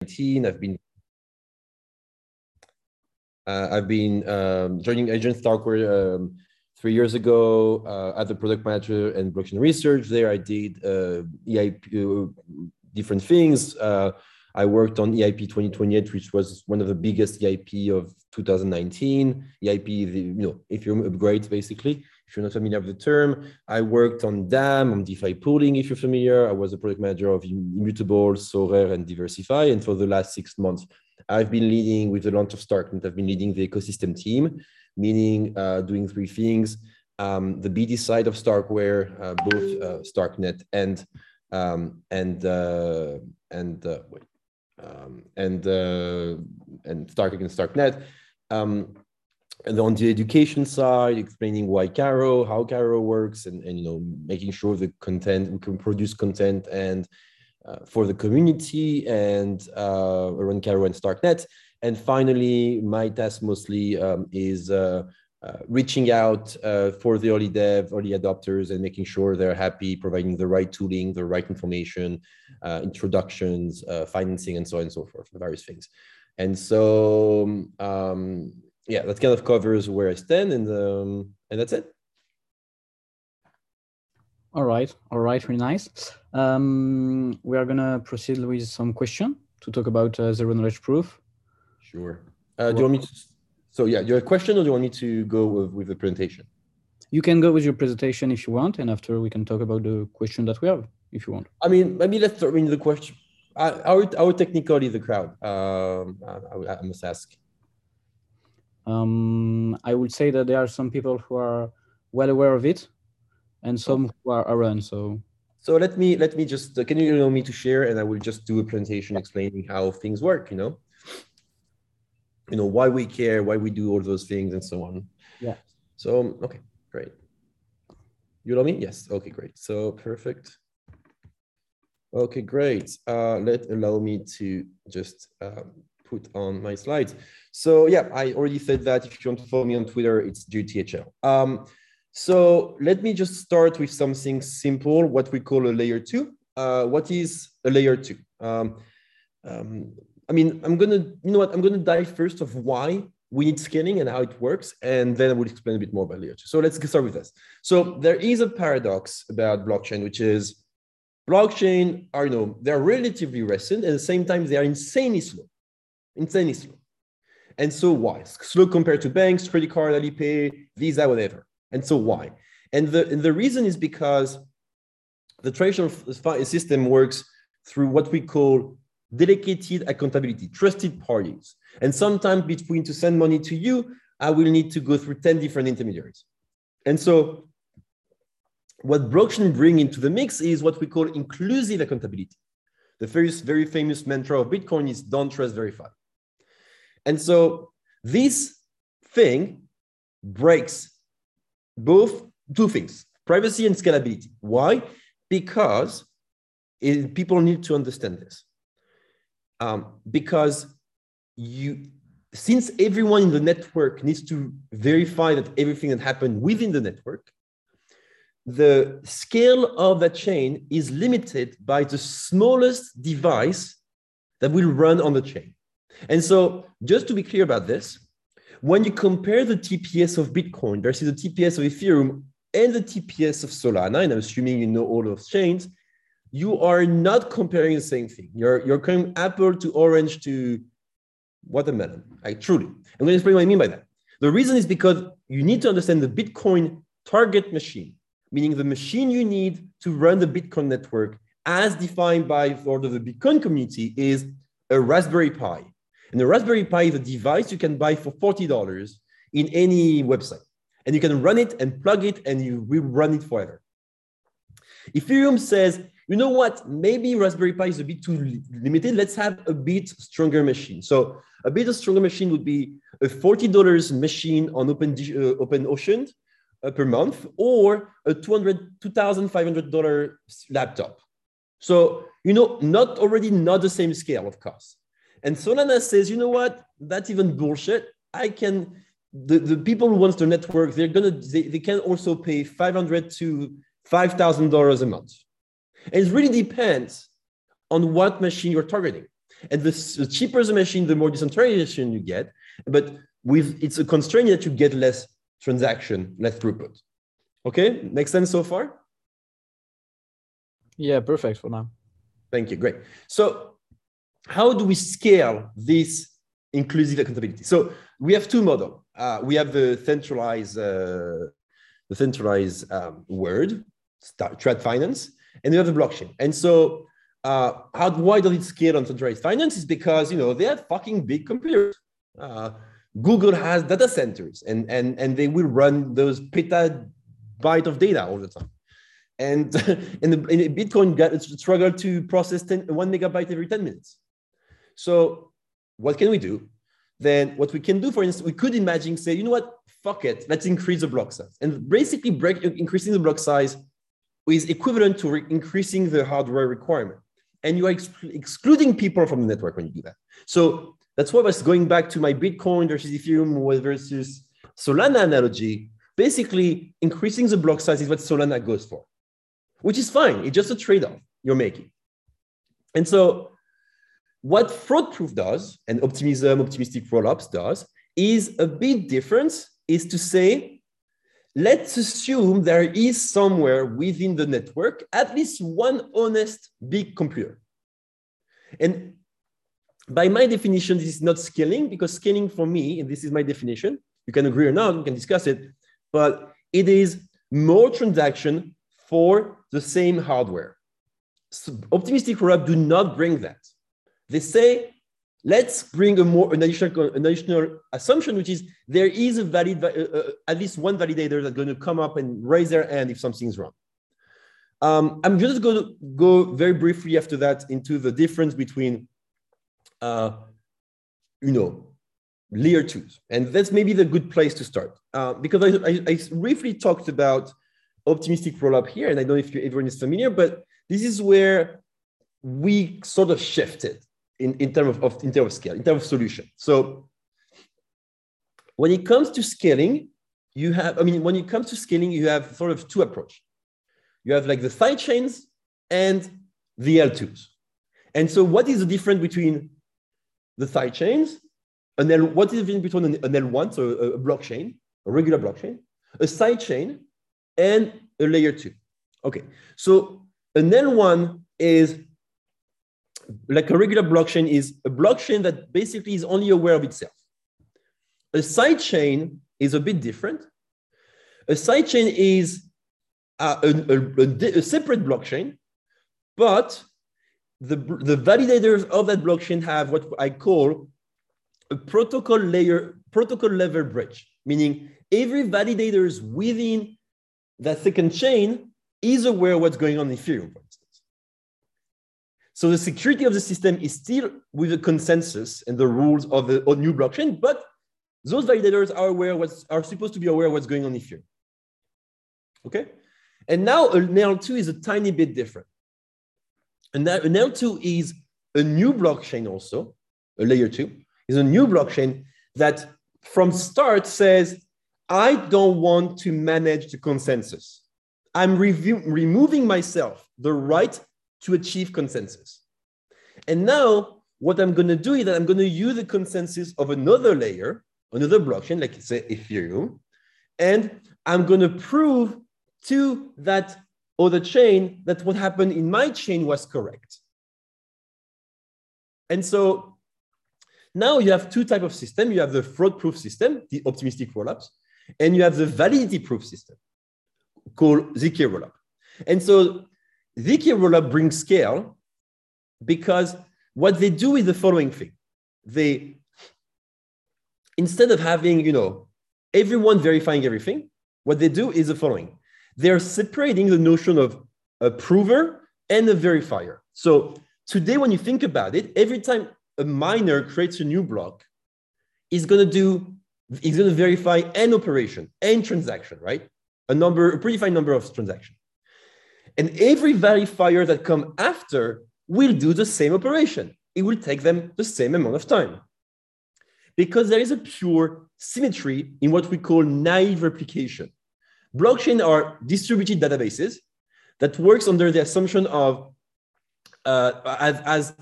2019. I've been uh, I've been um, joining Agent Starkware um, three years ago uh, as a product manager and blockchain research. There, I did uh, EIP, uh, different things. Uh, I worked on EIP 2028, which was one of the biggest EIP of 2019. EIP, the, you know, Ethereum upgrade, basically. If you're not familiar with the term, I worked on DAM, on DeFi pooling, if you're familiar. I was a project manager of Immutable, Sorare, and DeversiFi. And for the last six months, I've been leading with the launch of Starknet. I've been leading the ecosystem team, meaning uh, doing three things. Um, the BD side of Starkware, uh, both uh, Starknet and um, and uh, and uh, wait, um, and uh, and Starknet and Starknet. Um, on the education side, explaining why Cairo, how Cairo works, and, and you know making sure the content we can produce content and uh, for the community and uh, around Cairo and Starknet. And finally, my task mostly um, is uh, uh reaching out uh, for the early dev, early adopters, and making sure they're happy, providing the right tooling, the right information, uh, introductions, financing, and so on and so forth, the various things. And so um, yeah, that kind of covers where I stand, and um, and that's it. All right, all right, really nice. Um, we are gonna proceed with some question to talk about uh, zero knowledge proof. Sure. Uh, do you want me to? So yeah, your question, or do you want me to go with, with the presentation? You can go with your presentation if you want, and after we can talk about the question that we have, if you want. I mean, maybe let's start with the question. Uh, our our technically the crowd. Um, I, I must ask. Um, I would say that there are some people who are well aware of it, and some who are around. So, so let me let me just uh, can you allow me to share, and I will just do a presentation explaining how things work. You know, you know why we care, why we do all those things, and so on. Yeah. So okay, great. You know me? Yes. Okay, great. So perfect. Okay, great. Uh, let allow me to just um, put on my slides. So yeah, I already said that. If you want to follow me on Twitter, it's GTHL. Um, so let me just start with something simple, what we call a layer two. Uh, what is a layer two? Um, um, I mean, I'm gonna, you know what, I'm gonna dive first of why we need scaling and how it works, and then I will explain a bit more about layer two. So let's start with this. So there is a paradox about blockchain, which is blockchain are, you know, they're relatively recent, and at the same time, they are insanely slow insanely slow. And so why? Slow compared to banks, credit card, Alipay, Visa, whatever. And so why? And the, and the reason is because the traditional system works through what we call dedicated accountability, trusted parties. And sometimes between to send money to you, I will need to go through 10 different intermediaries. And so what blockchain bring into the mix is what we call inclusive accountability. The first very famous mantra of Bitcoin is don't trust, verify. And so this thing breaks both two things privacy and scalability. Why? Because it, people need to understand this. Um, because you, since everyone in the network needs to verify that everything that happened within the network, the scale of that chain is limited by the smallest device that will run on the chain. And so, just to be clear about this, when you compare the TPS of Bitcoin versus the TPS of Ethereum and the TPS of Solana, and I'm assuming you know all those chains, you are not comparing the same thing. You're, you're comparing apple to orange to watermelon. Like truly. I'm going to explain what I mean by that. The reason is because you need to understand the Bitcoin target machine, meaning the machine you need to run the Bitcoin network as defined by for the Bitcoin community is a Raspberry Pi. And the Raspberry Pi is a device you can buy for $40 in any website. And you can run it and plug it and you will run it forever. Ethereum says, you know what, maybe Raspberry Pi is a bit too limited. Let's have a bit stronger machine. So a bit stronger machine would be a $40 machine on Open, uh, Open Ocean uh, per month or a $200, $2,500 laptop. So, you know, not already not the same scale of cost. And Solana says, you know what? That's even bullshit. I can, the, the people who wants the network, they're gonna, they, they can also pay 500 to $5,000 a month. And it really depends on what machine you're targeting. And the, the cheaper the machine, the more decentralization you get. But with it's a constraint that you get less transaction, less throughput. Okay, makes sense so far? Yeah, perfect for now. Thank you. Great. So, how do we scale this inclusive accountability? So, we have two models. Uh, we have the centralized, uh, the centralized um, word, trad finance, and we have the blockchain. And so, uh, how why does it scale on centralized finance? Is because you know they have fucking big computers. Uh, Google has data centers, and and and they will run those petabyte of data all the time and in the, in Bitcoin got struggle to process 10, one megabyte every 10 minutes. So what can we do? Then what we can do, for instance, we could imagine say, you know what, fuck it, let's increase the block size. And basically break, increasing the block size is equivalent to increasing the hardware requirement. And you are ex excluding people from the network when you do that. So that's why I was going back to my Bitcoin versus Ethereum versus Solana analogy. Basically, increasing the block size is what Solana goes for which is fine. It's just a trade off you're making. And so, what fraud proof does, and optimism, optimistic rollups does, is a bit different, is to say, let's assume there is somewhere within the network at least one honest big computer. And by my definition, this is not scaling because scaling for me, and this is my definition, you can agree or not, you can discuss it, but it is more transaction for the same hardware. So optimistic rollup do not bring that. They say, let's bring a more an additional, an additional assumption, which is there is a valid, uh, uh, at least one validator that's going to come up and raise their hand if something's wrong. Um, I'm just going to go very briefly after that into the difference between, uh, you know, layer twos. And that's maybe the good place to start. Uh, because I, I, I briefly talked about optimistic rollup here, and I don't know if you, everyone is familiar, but this is where we sort of shifted in, in terms of, of in terms of scale, in terms of solution. So when it comes to scaling, you have, I mean, when it comes to scaling, you have sort of two approach. You have like the side chains and the L2s. And so what is the difference between the side chains? and L, what is the difference between an, an L1, so a, a blockchain, a regular blockchain, a side chain, and a layer two. Okay, so an L1 is like a regular blockchain is a blockchain that basically is only aware of itself. A sidechain is a bit different. A sidechain is uh, a, a, a, a, separate blockchain, but the, the validators of that blockchain have what I call a protocol layer, protocol level bridge, meaning every validator is within that second chain is aware of what's going on in Ethereum, for instance. So the security of the system is still with the consensus and the rules of the new blockchain, but those validators are aware what's are supposed to be aware what's going on Ethereum. Okay, and now an L2 is a tiny bit different. And that an L2 is a new blockchain also, a layer two, is a new blockchain that from start says I don't want to manage the consensus. I'm removing myself the right to achieve consensus. And now what I'm going to do is that I'm going to use the consensus of another layer, another blockchain, like say Ethereum, and I'm going to prove to that other chain that what happened in my chain was correct. And so now you have two type of system. You have the fraud-proof system, the optimistic rollups, and you have the validity proof system called ZK rollup. And so ZK rollup brings scale because what they do is the following thing. They, instead of having, you know, everyone verifying everything, what they do is the following. They're separating the notion of a prover and a verifier. So today, when you think about it, every time a miner creates a new block, is going to do it's going to verify an operation, an transaction, right? A number, a predefined number of transactions. And every verifier that come after will do the same operation. It will take them the same amount of time. Because there is a pure symmetry in what we call naive replication. Blockchain are distributed databases that works under the assumption of uh, as, as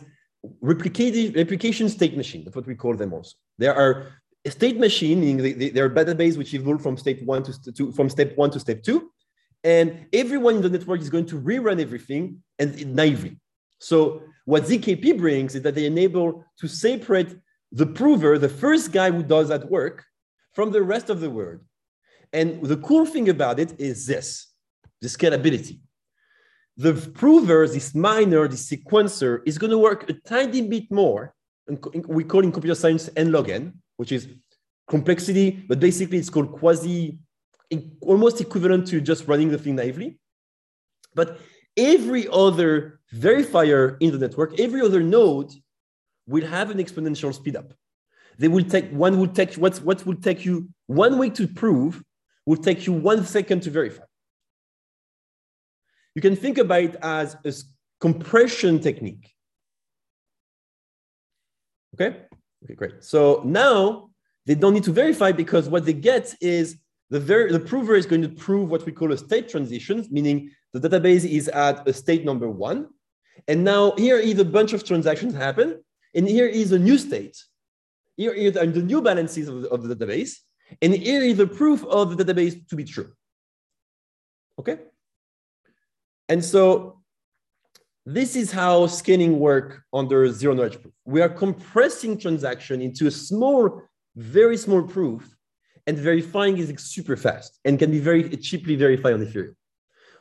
replicated replication state machine. That's what we call them also. There are state machine, meaning they, they, they're database which evolve from state one to, to from step one to step two. And everyone in the network is going to rerun everything and naively. So what ZKP brings is that they enable to separate the prover, the first guy who does that work, from the rest of the world. And the cool thing about it is this, the scalability. The prover, this miner, this sequencer, is going to work a tiny bit more. We call in computer science n log n, which is complexity, but basically it's called quasi, almost equivalent to just running the thing naively. But every other verifier in the network, every other node will have an exponential speed up. They will take one will take what what will take you one week to prove will take you one second to verify. You can think about it as a compression technique. Okay, okay, great. So now they don't need to verify because what they get is the, ver- the prover is going to prove what we call a state transition, meaning the database is at a state number one. And now here is a bunch of transactions happen, and here is a new state. Here is the new balances of the, of the database, and here is the proof of the database to be true. Okay? And so this is how scanning work under zero knowledge proof. We are compressing transaction into a small, very small proof, and verifying is super fast and can be very cheaply verified on Ethereum.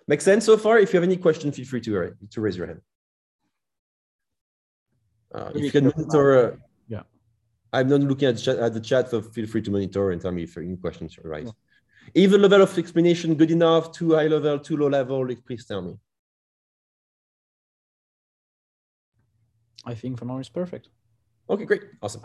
Make sense so far? If you have any question, feel free to, to raise your hand. Uh, if you can monitor, uh, yeah, I'm not looking at, at, the chat, so feel free to monitor and tell me if any questions arise. Yeah. Either level of explanation good enough, too high level, too low level, please tell me. I think for now it's perfect. Okay, great, awesome.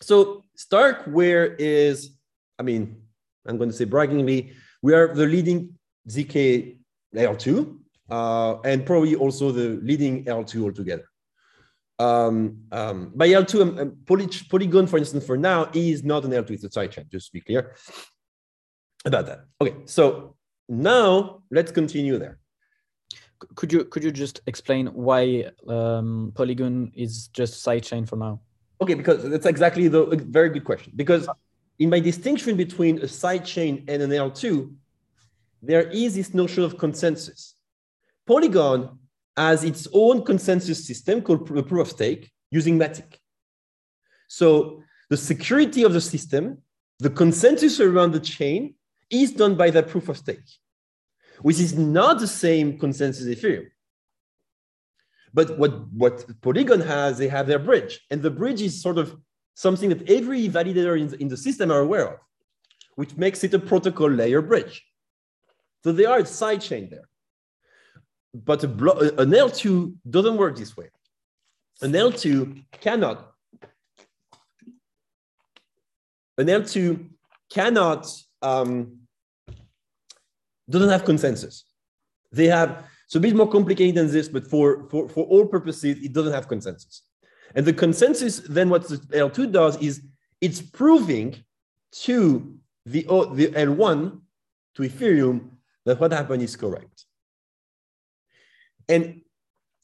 So Starkware is, I mean, I'm going to say braggingly, we are the leading ZK L2 uh, and probably also the leading L2 altogether. Um, um, by L2, um, um, Poly Polygon, for instance, for now is not an L2, it's a sidechain, just to be clear about that. Okay, so now let's continue there. Could you could you just explain why um, Polygon is just sidechain for now? Okay, because that's exactly the very good question. Because in my distinction between a sidechain and an L2, there is this notion of consensus. Polygon has its own consensus system called proof of stake using Matic. So the security of the system, the consensus around the chain is done by that proof of stake, which is not the same consensus Ethereum. But what, what Polygon has, they have their bridge. And the bridge is sort of something that every validator in the, in the system are aware of, which makes it a protocol layer bridge. So they are a sidechain there but an L2 doesn't work this way. An L2 cannot, an L2 cannot, um, doesn't have consensus. They have, it's a bit more complicated than this, but for, for, for all purposes, it doesn't have consensus. And the consensus, then what the L2 does is it's proving to the, oh, the L1, to Ethereum, that what happened is correct. And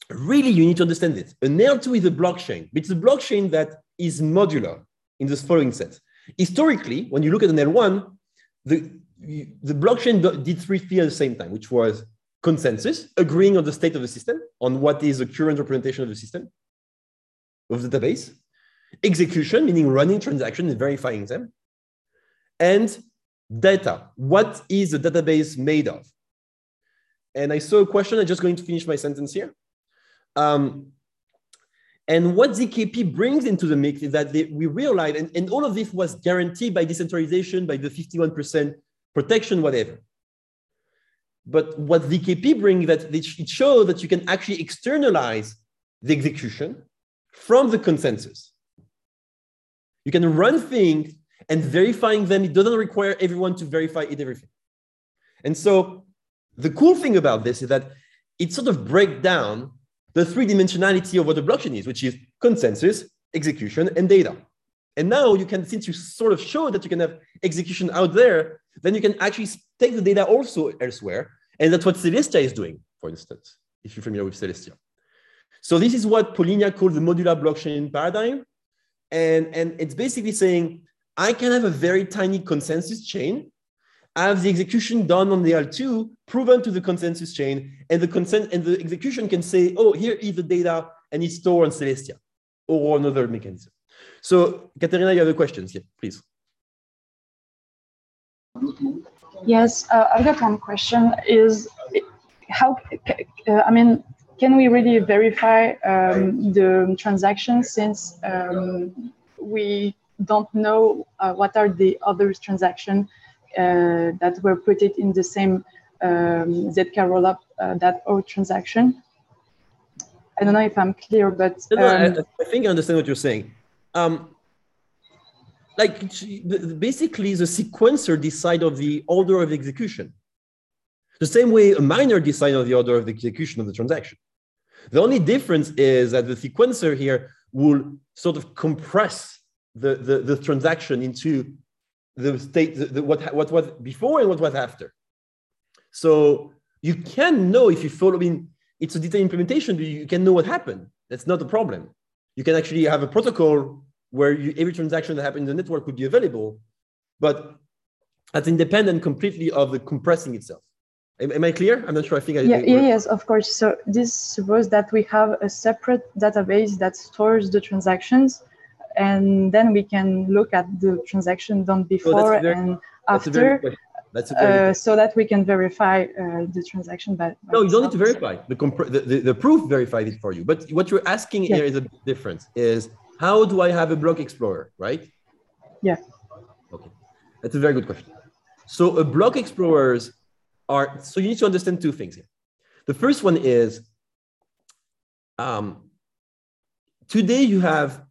really, you need to understand this. An L2 is a blockchain, but it's a blockchain that is modular in the following sense. Historically, when you look at an L1, the, the blockchain did three things at the same time, which was consensus, agreeing on the state of the system, on what is the current representation of the system, of the database, execution, meaning running transactions and verifying them, and data. What is the database made of? And I saw a question. I'm just going to finish my sentence here. Um, and what ZKP brings into the mix is that they, we realize, and, and all of this was guaranteed by decentralization, by the 51% protection, whatever. But what ZKP brings that it shows that you can actually externalize the execution from the consensus. You can run things and verifying them. It doesn't require everyone to verify it everything. And so the cool thing about this is that it sort of breaks down the three dimensionality of what a blockchain is, which is consensus, execution, and data. And now you can, since you sort of show that you can have execution out there, then you can actually take the data also elsewhere. And that's what Celestia is doing, for instance, if you're familiar with Celestia. So this is what Polynya called the modular blockchain paradigm. And, and it's basically saying, I can have a very tiny consensus chain, I have the execution done on the L2, proven to the consensus chain, and the consent and the execution can say, oh, here is the data and it's stored on Celestia or another mechanism. So Katerina, you have a questions, yeah, please. Yes, uh, I've got one question is how, uh, I mean, can we really verify um, the transaction since um, we don't know uh, what are the other transactions uh, that were put it in the same um, ZK rollup uh, that O transaction? I don't know if I'm clear, but no, I, um, I, think I understand what you're saying. Um, like basically, the sequencer decide of the order of execution. The same way a miner decide of the order of the execution of the transaction. The only difference is that the sequencer here will sort of compress the, the, the transaction into the state, the, the, what, what was before and what was after. So you can know if you follow, I mean, it's a detailed implementation, you can know what happened. That's not a problem. You can actually have a protocol where you, every transaction that happened in the network would be available, but that's independent completely of the compressing itself. Am, am I clear? I'm not sure. I think I. Yeah, I, yes, of course. So this suppose that we have a separate database that stores the transactions, and then we can look at the transaction done before oh, very, and after. Uh, so that we can verify uh, the transaction. By, by no, you don't need to verify. The, the, the, the, proof verifies it for you. But what you're asking yeah. here is a difference. Is how do I have a block explorer, right? Yeah. Okay, that's a very good question. So a block explorers are, so you need to understand two things here. The first one is, um, today you have,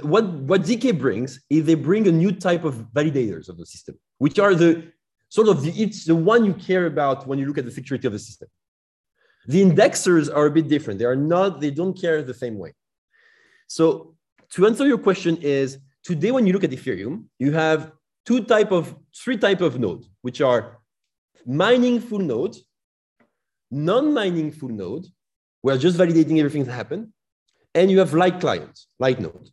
what, what ZK brings is they bring a new type of validators of the system, which are the sort of the, it's the one you care about when you look at the security of the system. The indexers are a bit different. They are not, they don't care the same way. So to answer your question is, today when you look at Ethereum, you have two type of, three type of nodes, which are mining full node, non-mining full node, we're just validating everything that happened, and you have light clients, light node.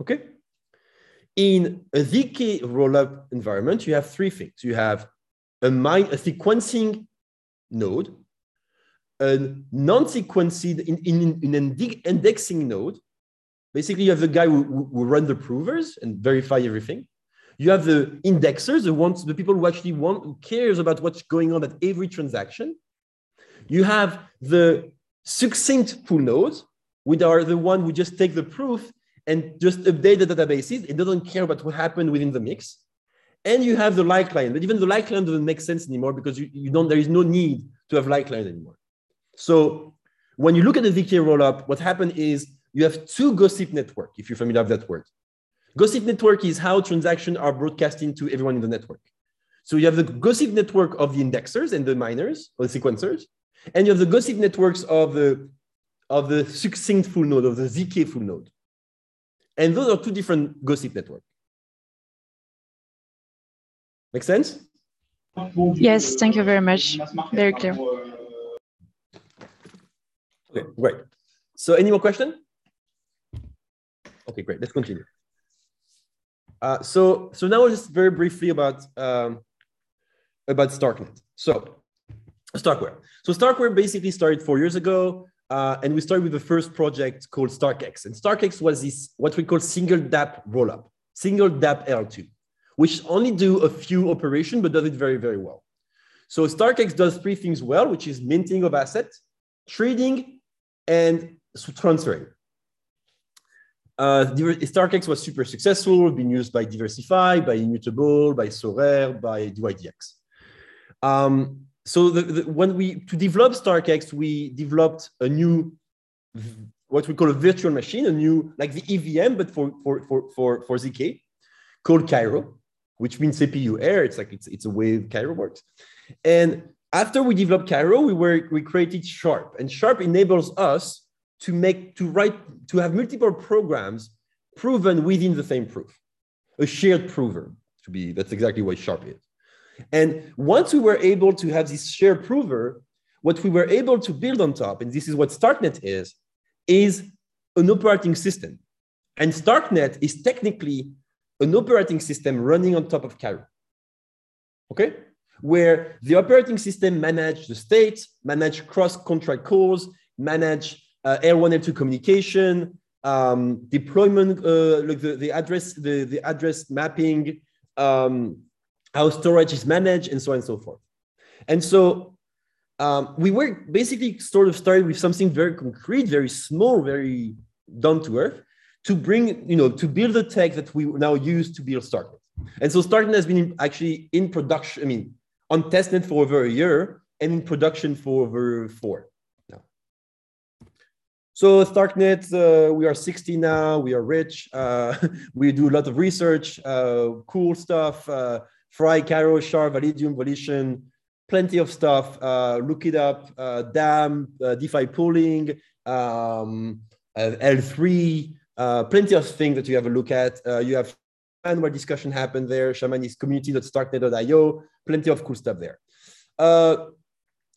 Okay? In a ZK rollup environment, you have three things. You have a mine, a sequencing node, a non-sequenced in, in, in an indexing node. Basically, you have the guy who, who run the provers and verify everything. You have the indexers, the ones, the people who actually want, who cares about what's going on at every transaction. You have the succinct pool nodes, which are the one who just take the proof and just update the databases. It doesn't care about what happened within the mix. And you have the light client, but even the light client doesn't make sense anymore because you, you don't, there is no need to have light client anymore. So when you look at the ZK rollup, what happened is you have two gossip network, if you're familiar with that word. Gossip network is how transactions are broadcasting to everyone in the network. So you have the gossip network of the indexers and the miners or the sequencers, and you have the gossip networks of the of the succinct full node of the ZK full node. And those are two different gossip networks. Make sense? Yes, thank you very much. Very clear. Okay, great. So any more question? Okay, great. Let's continue. Uh, so, so now just very briefly about, um, about Starknet. So Starkware. So Starkware basically started four years ago. Uh, and we started with the first project called StarkEx. And StarkEx was this, what we call single DApp rollup, single DApp L2, which only do a few operations, but does it very, very well. So StarkEx does three things well, which is minting of assets, trading, and transferring. Uh, StarkEx was super successful, been used by DeversiFi, by Immutable, by Sorare, by DYDX. Um, so the, the, when we, to develop StarkEx, we developed a new, what we call a virtual machine, a new, like the EVM, but for, for, for, for, for ZK, called Cairo, which means CPU air. It's like, it's, it's a way Cairo works. And after we developed Cairo, we were, we created Sharp and Sharp enables us to make to write to have multiple programs proven within the same proof a shared prover to be that's exactly what sharp is and once we were able to have this shared prover what we were able to build on top and this is what starknet is is an operating system. And StarkNet is technically an operating system running on top of Cairo. Okay? Where the operating system manage the state, manage cross-contract calls, manage uh, L1, L2 communication, um, deployment, uh, like the, the address, the, the address mapping, um, how storage is managed, and so on and so forth. And so um, we were basically sort of started with something very concrete, very small, very down to earth, to bring, you know, to build the tech that we now use to build StarkNet. And so StarkNet has been actually in production, I mean, on testnet for over a year and in production for over four. So StarkNet, uh, we are 60 now, we are rich, uh, we do a lot of research, uh, cool stuff, uh, FRI, Cairo, Shard, Validium, Volition, plenty of stuff. Uh, look it up. Uh, DAM, uh, DeFi pooling, um, uh, L3, uh, plenty of things that you have a look at. You have Shaman where discussion happened there. Shaman is community.starknet.io. Plenty of cool stuff there.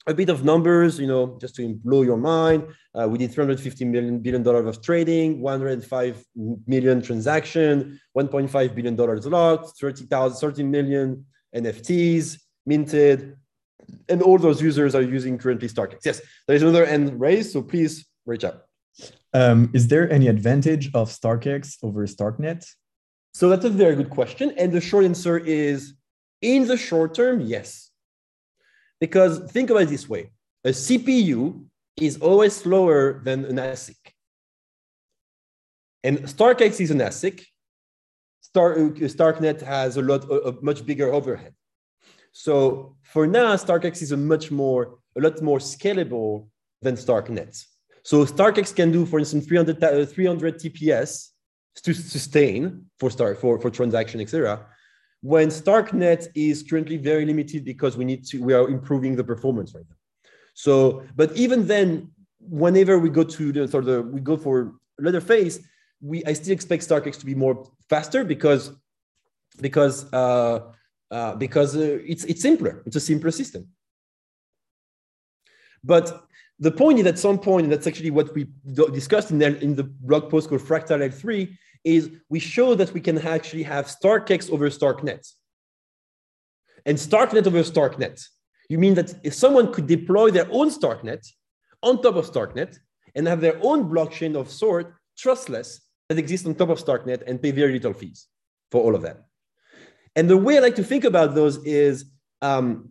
A bit of numbers, you know, just to blow your mind. we did 350 million billion dollars of trading, 105 million transaction, 1.5 billion dollars locked, 30,000, 30 million NFTs minted, and all those users are using currently StarkEx. Yes, there is another end raised, so please reach out. Um, is there any advantage of StarkEx over StarkNet? So that's a very good question. And the short answer is in the short term, yes. Because think about it this way a CPU is always slower than an ASIC. And StarkEx is an ASIC. Star, StarkNet has a lot, a, a much bigger overhead. So for now, StarkEx is a much more, a lot more scalable than StarkNet. So StarkEx can do, for instance, 300, uh, 300 TPS to sustain for start for, for transaction, etc. When StarkNet is currently very limited because we need to, we are improving the performance right now. So, but even then, whenever we go to the sort of we go for another phase, we I still expect StarkEx to be more faster because because uh, uh, because uh, it's, it's simpler. It's a simpler system. But the point is at some point, and that's actually what we discussed in the, in the blog post called Fractal L3, is we show that we can actually have StarkEx over StarkNet. And StarkNet over StarkNet. You mean that if someone could deploy their own StarkNet on top of StarkNet and have their own blockchain of sort, trustless, that exists on top of StarkNet and pay very little fees for all of that. And the way I like to think about those is um,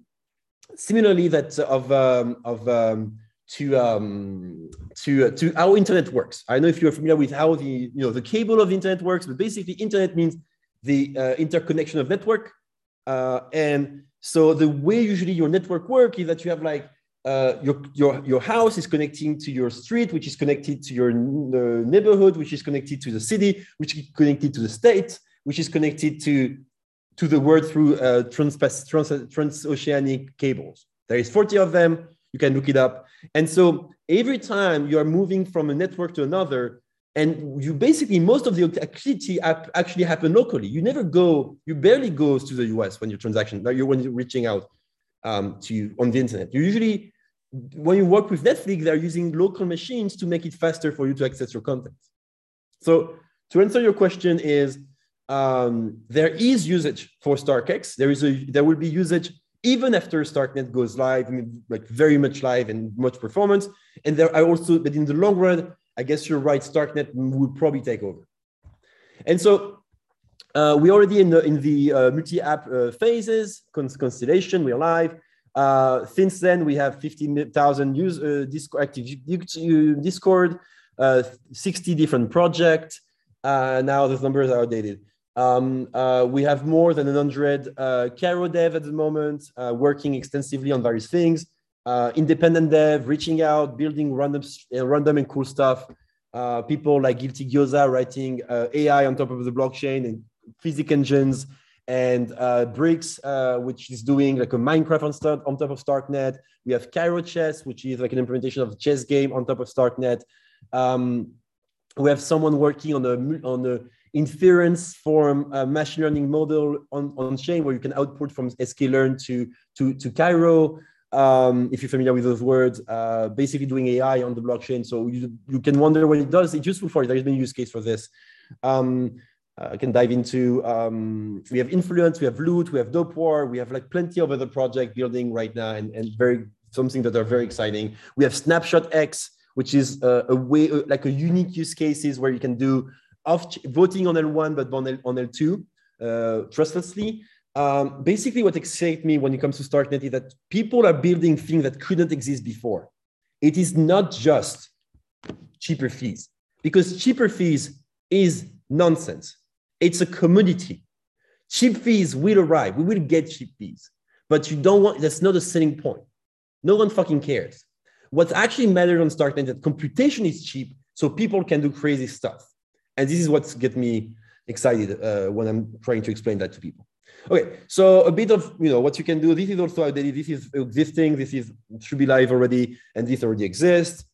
similarly that of um, of um, to um, to uh, to how internet works. I know if you're familiar with how the you know the cable of the internet works, but basically internet means the uh, interconnection of network. Uh, and so the way usually your network work is that you have like uh, your, your, your house is connecting to your street, which is connected to your neighborhood, which is connected to the city, which is connected to the state, which is connected to to the world through uh, trans, trans, transoceanic cables. There is 40 of them. You can look it up. And so every time you are moving from a network to another, and you basically most of the activity actually happen locally. You never go, you barely go to the US when you're transaction, you're when you're reaching out um, to you on the internet. You usually, when you work with Netflix, they're using local machines to make it faster for you to access your content. So to answer your question is um, there is usage for StarkEx. There is a there will be usage even after StarkNet goes live, I like very much live and much performance. And there are also, but in the long run, I guess you're right, StarkNet will probably take over. And so uh, we already in the in the uh, multi-app uh, phases, Constellation, we're live. Uh, since then, we have 50,000 use, uh, Discord, active Discord, uh, 60 different projects. now the numbers are outdated. Um, uh, we have more than 100 uh, Cairo dev at the moment, uh, working extensively on various things. Uh, independent dev, reaching out, building random, uh, random and cool stuff. Uh, people like Guilty Gyoza writing AI on top of the blockchain and physics engines, and Bricks, which is doing like a Minecraft on, start, on top of StarkNet. We have Cairo Chess, which is like an implementation of chess game on top of StarkNet. Um, we have someone working on a on a inference form a machine learning model on, on chain where you can output from sklearn to, to, to Cairo. Um, if you're familiar with those words, uh, basically doing AI on the blockchain. So you, you can wonder what it does. It's useful for it. There's been a use case for this. Um, uh, I can dive into, um, we have influence, we have loot, we have dope war, we have like plenty of other project building right now and, and very, something that are very exciting. We have Snapshot X, which is uh, a way, like a unique use cases where you can do off voting on L1, but on, L, on L2 uh, trustlessly. Um, basically, what excites me when it comes to Starknet is that people are building things that couldn't exist before. It is not just cheaper fees, because cheaper fees is nonsense. It's a commodity. Cheap fees will arrive. We will get cheap fees, but you don't want. That's not a selling point. No one fucking cares. What actually matters on Starknet is that computation is cheap, so people can do crazy stuff. And this is what gets me excited uh, when I'm trying to explain that to people. Okay, so a bit of you know what you can do. This is also outdated. This is existing. This is should be live already, and this already exists.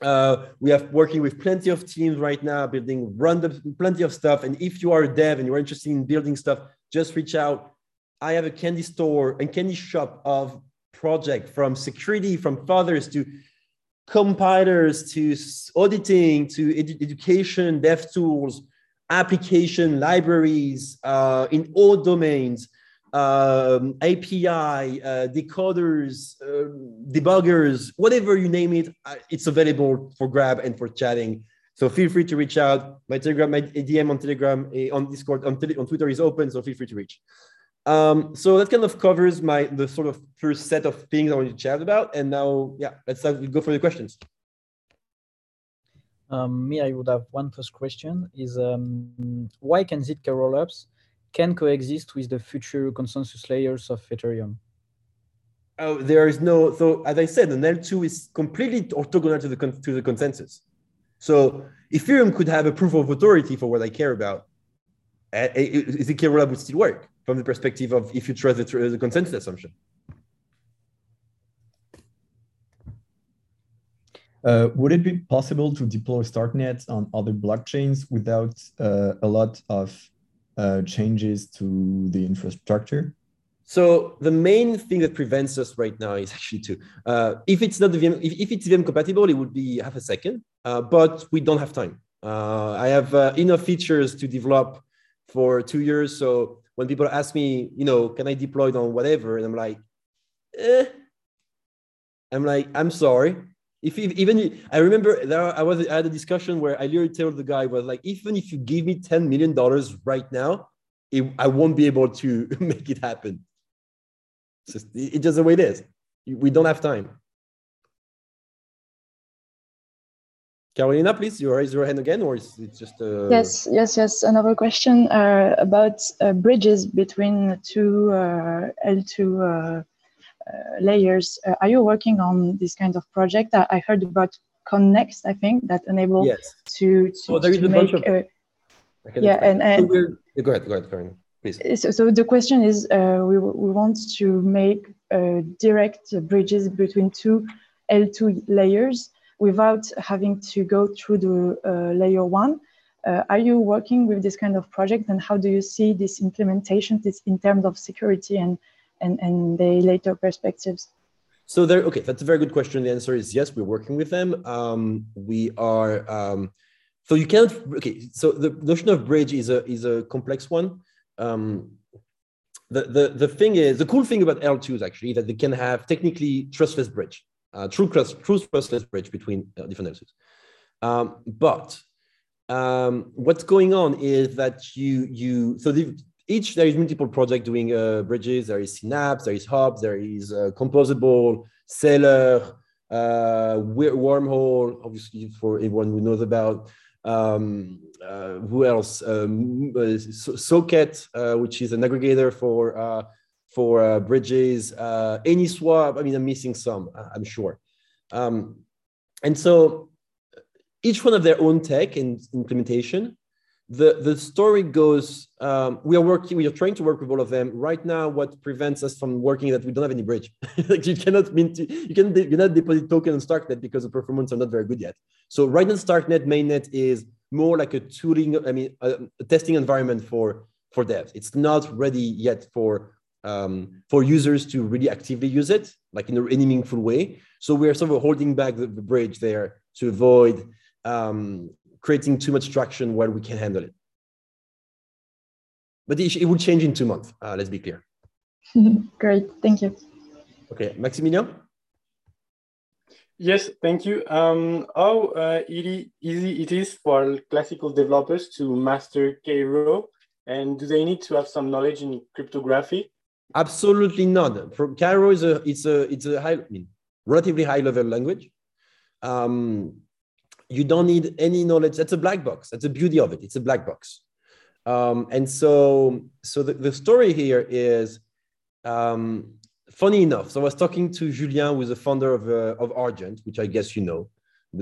Uh, we have working with plenty of teams right now, building random plenty of stuff. And if you are a dev and you're interested in building stuff, just reach out. I have a candy store and candy shop of project from security, from fuzzers to compilers to auditing to edu- education, dev tools, application libraries uh, in all domains, um, API, uh, decoders, uh, debuggers, whatever you name it, uh, it's available for grab and for chatting. So feel free to reach out. My Telegram, my DM on Telegram, eh, on Discord, on, on Twitter is open, so feel free to reach. Um, so that kind of covers my the sort of first set of things I want to chat about. And now, yeah, let's go for the questions. Um, me, I would have one first question is um, why can Zk rollups can coexist with the future consensus layers of Ethereum? Oh, there is no, so as I said, an L2 is completely orthogonal to the, to the consensus. So Ethereum could have a proof of authority for what I care about. Zk rollup would still work from the perspective of if you trust the, the consensus assumption. Uh, would it be possible to deploy Starknet on other blockchains without uh, a lot of uh, changes to the infrastructure? So the main thing that prevents us right now is actually to, uh, if it's not the VM, if, if, it's VM compatible, it would be half a second, uh, but we don't have time. Uh, I have enough features to develop for two years. So when people ask me, you know, can I deploy it on whatever? And I'm like, eh. I'm like, I'm sorry if, if even I remember there I was I had a discussion where I literally told the guy was like even if you give me 10 million dollars right now it, I won't be able to make it happen it's just it's just the way it is we don't have time Carolina, please, you raise your hand again, or is it just uh... Yes, yes, yes. Another question uh, about uh, bridges between two uh, L2 uh, layers. Uh, are you working on this kind of project? I, I heard about Connext, I think, that enable yes. to, to, so there is to a make, bunch of, yeah, and, and so go ahead, go ahead, Karen, please. So, so the question is, uh, we, we want to make uh, direct bridges between two L2 layers without having to go through the uh, layer one. Uh, are you working with this kind of project and how do you see this implementation this in terms of security and and, and the later perspectives? So there, okay, that's a very good question. The answer is yes, we're working with them. Um, we are, um, so you can't, okay, so the notion of bridge is a, is a complex one. Um, the, the, the thing is, the cool thing about L2s actually that they can have technically trustless bridge, uh, true, trust, true trustless bridge between uh, different L2s. Um, but um, what's going on is that you, you so the, each there is multiple projects doing uh, bridges. There is Synapse, there is Hub, there is uh, Composable, Celer, uh, Wormhole, obviously for everyone who knows about. Um, uh, who else? Um, uh, Socket, uh, which is an aggregator for uh, for bridges. AnySwap. I mean, I'm missing some. I'm sure. Um, and so each one of their own tech and implementation the the story goes um, we are working we are trying to work with all of them right now what prevents us from working that we don't have any bridge like you cannot mint you can you cannot deposit token on starknet because the performance are not very good yet so right now starknet mainnet is more like a tooling i mean a, a testing environment for for devs it's not ready yet for um, for users to really actively use it, like in any meaningful way. So we're sort of holding back the, the bridge there to avoid um, creating too much traction where we can handle it. But it, it will change in two months, uh, let's be clear. Great, thank you. Okay, Maximilian? Yes, thank you. Um, how uh, easy it is for classical developers to master Cairo, and do they need to have some knowledge in cryptography? Absolutely not. For Cairo is a it's a it's a high, I mean, relatively high level language. Um, you don't need any knowledge. That's a black box. That's the beauty of it. It's a black box. Um, and so so the, the story here is um, funny enough, so I was talking to Julien, who is the founder of, uh, of Argent, which I guess you know,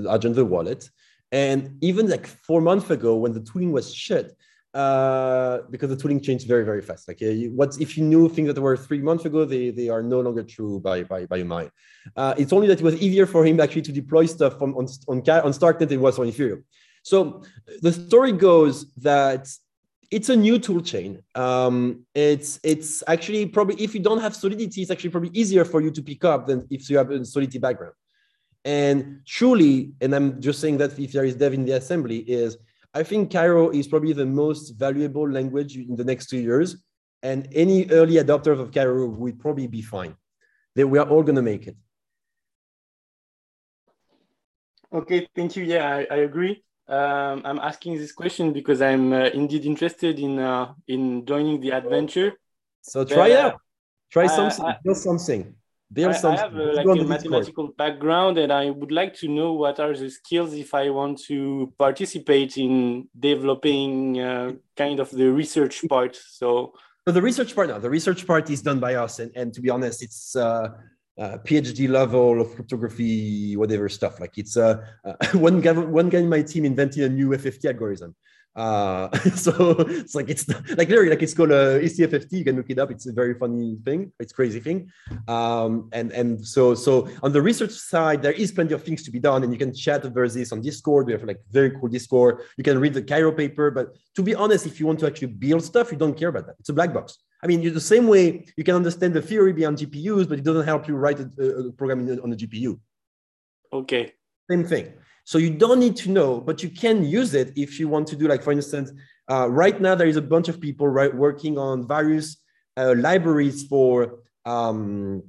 Argent the wallet. And even like four months ago, when the tooling was shit, uh, because the tooling changed very, very fast. Like, uh, what if you knew things that were three months ago, they, they are no longer true by by by mine. Uh, it's only that it was easier for him actually to deploy stuff on on on, on Starknet than it was on Ethereum. So the story goes that it's a new tool chain. Um, it's it's actually probably if you don't have Solidity, it's actually probably easier for you to pick up than if you have a Solidity background. And truly, and I'm just saying that if there is dev in the assembly, is I think Cairo is probably the most valuable language in the next two years. And any early adopters of Cairo will probably be fine. That we are all gonna make it. Okay, thank you. Yeah, I, I agree. Um, I'm asking this question because I'm uh, indeed interested in uh, in joining the adventure. So try it out. Try something. build something. Build I. I have uh, like a mathematical background, and I would like to know what are the skills if I want to participate in developing uh, kind of the research part. So. So the research part now, the research part is done by us, and, and to be honest, it's uh, uh, PhD level of cryptography, whatever stuff. Like it's uh, uh, one guy, one guy in my team invented a new FFT algorithm. Uh, so it's like it's like literally like it's called a ECFFT. You can look it up. It's a very funny thing. It's crazy thing. Um, and and so so on the research side, there is plenty of things to be done, and you can chat over this on Discord. We have like very cool Discord. You can read the Cairo paper. But to be honest, if you want to actually build stuff, you don't care about that. It's a black box. I mean, the same way you can understand the theory behind GPUs, but it doesn't help you write a, a program on the GPU. Okay. Same thing. So you don't need to know, but you can use it if you want to do, like, for instance, uh, right now there is a bunch of people right, working on various uh, libraries for um,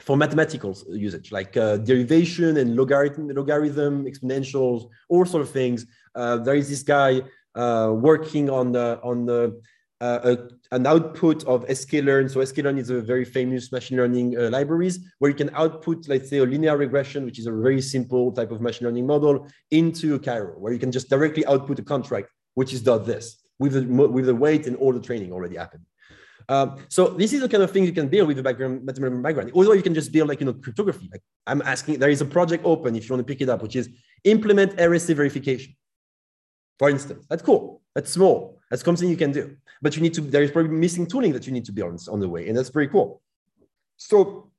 for mathematical usage, like uh, derivation and logarithm, logarithm, exponentials, all sort of things. Uh, there is this guy uh, working on the on the uh, a, an output of sklearn. So sklearn is a very famous machine learning uh, libraries where you can output, let's say, a linear regression, which is a very simple type of machine learning model, into Cairo, where you can just directly output a contract, which is dot this with the with the weight and all the training already happened. Um, so this is the kind of thing you can build with the background, mathematical background. Although you can just build like you know cryptography. Like I'm asking, there is a project open if you want to pick it up, which is implement RSA verification. For instance, that's cool. That's small. That's something you can do. But you need to, there is probably missing tooling that you need to build on the way. And that's pretty cool. So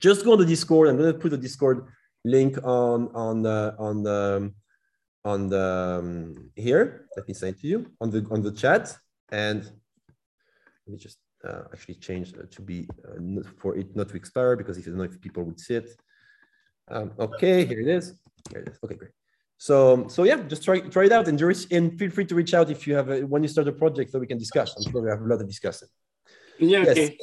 just go on the Discord. I'm going to put the Discord link on, on the, on the, on the, um, here. Let me send to you on the, on the chat. And let me just uh, actually change uh, to be uh, for it not to expire because if you don't know if people would see it. Um, okay, here it is. Here it is. Okay, great. So, so yeah, just try try it out and, and feel free to reach out if you have a, when you start a project so we can discuss. I'm sure we have a lot to discuss. Yeah. Yes. Okay.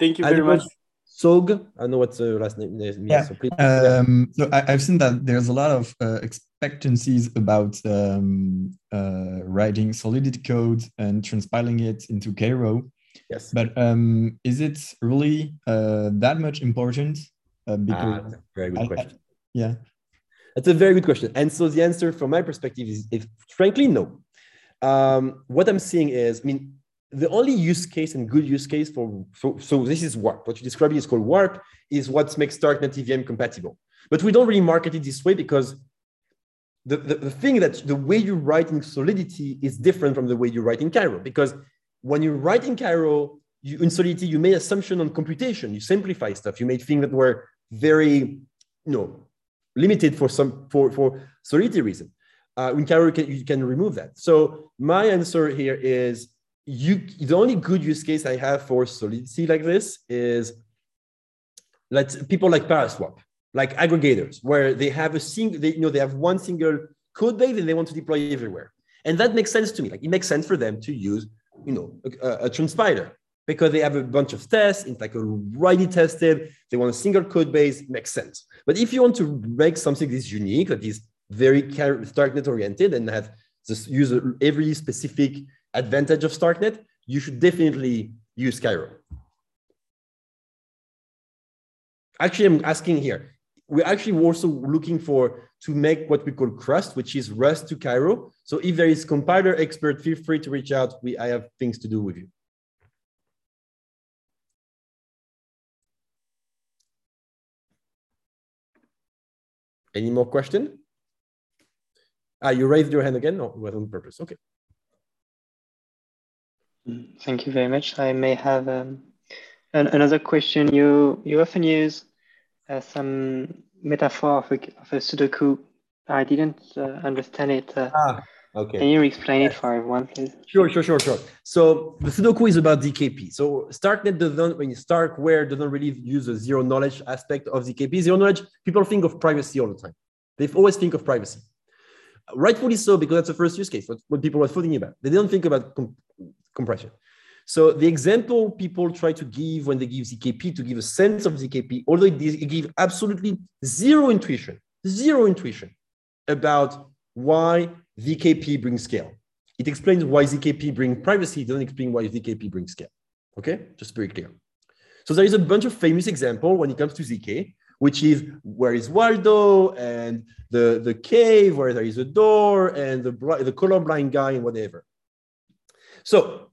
Thank you very much. Sog, I know what the last name is. Yeah. So, please, um, so I, have seen that there's a lot of uh, expectancies about um, uh, writing Solidity code and transpiling it into Cairo. Yes. But um, is it really uh, that much important? Uh, because ah, very good question. I, yeah. That's a very good question. And so the answer from my perspective is, is frankly, no. Um, what I'm seeing is, I mean, the only use case and good use case for, so, so this is Warp. What you described is called Warp, is what makes Starknet EVM compatible. But we don't really market it this way because the, the, the thing that the way you write in Solidity is different from the way you write in Cairo. Because when you write in Cairo, you, in Solidity, you made assumption on computation. You simplify stuff. You made things that were very, you know, limited for some for for solidity reason. Uh, in Cairo, you can, you can remove that. So my answer here is you the only good use case I have for solidity like this is let's people like Paraswap, like aggregators, where they have a single, they, you know, they have one single code base and they want to deploy everywhere. And that makes sense to me. Like it makes sense for them to use, you know, a, a transpiler because they have a bunch of tests. It's like already tested. They want a single code base. Makes sense. But if you want to make something that is unique, that is very Starknet oriented and has just use every specific advantage of Starknet, you should definitely use Cairo. Actually, I'm asking here. We're actually also looking for to make what we call crust, which is Rust to Cairo. So if there is compiler expert, feel free to reach out. We, I have things to do with you. Any more question? Ah, you raised your hand again? No, it was on purpose. Okay. Thank you very much. I may have um, an, another question. You you often use uh, some metaphor of a, of a Sudoku. I didn't uh, understand it. Uh, ah, okay. Can you explain it for everyone, please? Sure, sure, sure, sure. So the Sudoku is about ZKP. So Starknet doesn't, when you Starkware doesn't really use the zero knowledge aspect of ZKP. Zero knowledge, people think of privacy all the time. They always think of privacy. Rightfully so, because that's the first use case, what, people are thinking about. They don't think about compression. So the example people try to give when they give ZKP to give a sense of ZKP, although it give absolutely zero intuition, zero intuition about why ZKP brings scale. It explains why ZKP brings privacy. It doesn't explain why ZKP brings scale. Okay, just very clear. So there is a bunch of famous example when it comes to ZK, which is where is Waldo and the, the cave where there is a door and the, the colorblind guy and whatever. So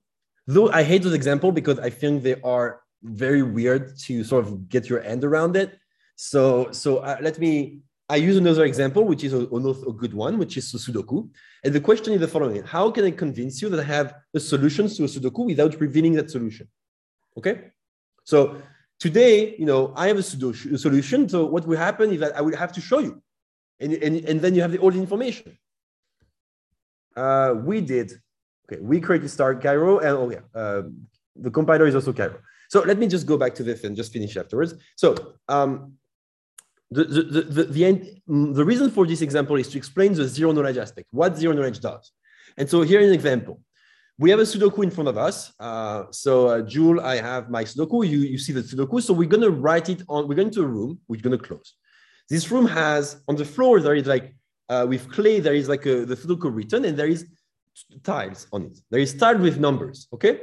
Though I hate those examples because I think they are very weird to sort of get your hand around it. So, so uh, let me, I use another example, which is a, a good one, which is Sudoku. And the question is the following, how can I convince you that I have a solution to a Sudoku without revealing that solution? Okay. So today, you know, I have a solution. So what will happen is that I will have to show you. And, and, and then you have the, all the information. Uh, we did Okay, we created Stark Cairo, and oh yeah, uh, the compiler is also Cairo. So let me just go back to this and just finish afterwards. So um, the, the, the, the, end, the reason for this example is to explain the zero knowledge aspect, what zero knowledge does. And so here an example. We have a Sudoku in front of us. Uh, so uh, Jules, I have my Sudoku, you, you see the Sudoku. So we're gonna write it on, we're going to a room, we're gonna close. This room has, on the floor, there is like, uh, with clay, there is like a, the Sudoku written and there is tiles on it. There is tile with numbers, okay?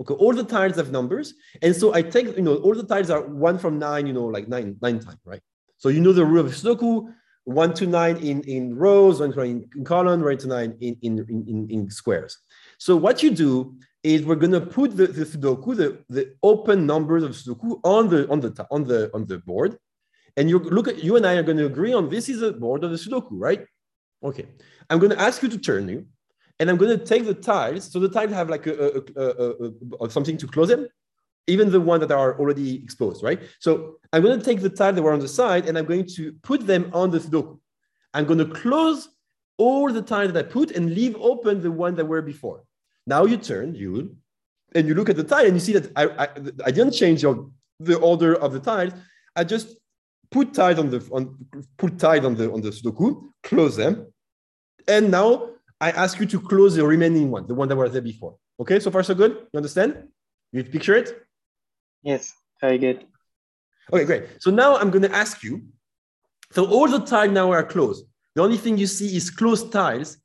Okay, all the tiles have numbers. And so I take, you know, all the tiles are one from nine, you know, like nine, nine times, right? So you know the rule of Sudoku, one to nine in, in rows, one to nine in column, right to nine in, in, in, in squares. So what you do is we're gonna put the, the Sudoku, the, the open numbers of Sudoku on the on the on the on the board. And you look at you and I are going to agree on this is a board of the Sudoku, right? Okay. I'm going to ask you to turn you and I'm going to take the tiles. So the tiles have like a, a, a, something to close them, even the one that are already exposed, right? So I'm going to take the tiles that were on the side and I'm going to put them on the Sudoku. I'm going to close all the tiles that I put and leave open the one that were before. Now you turn, you, and you look at the tile and you see that I, I, I didn't change your, the order of the tiles. I just put tiles on the on put tiles on the on the Sudoku, close them, and now I ask you to close the remaining one, the one that was there before. Okay, so far so good? You understand? You picture it? Yes, very good. Okay, great. So now I'm going to ask you. So all the tiles now are closed. The only thing you see is closed tiles,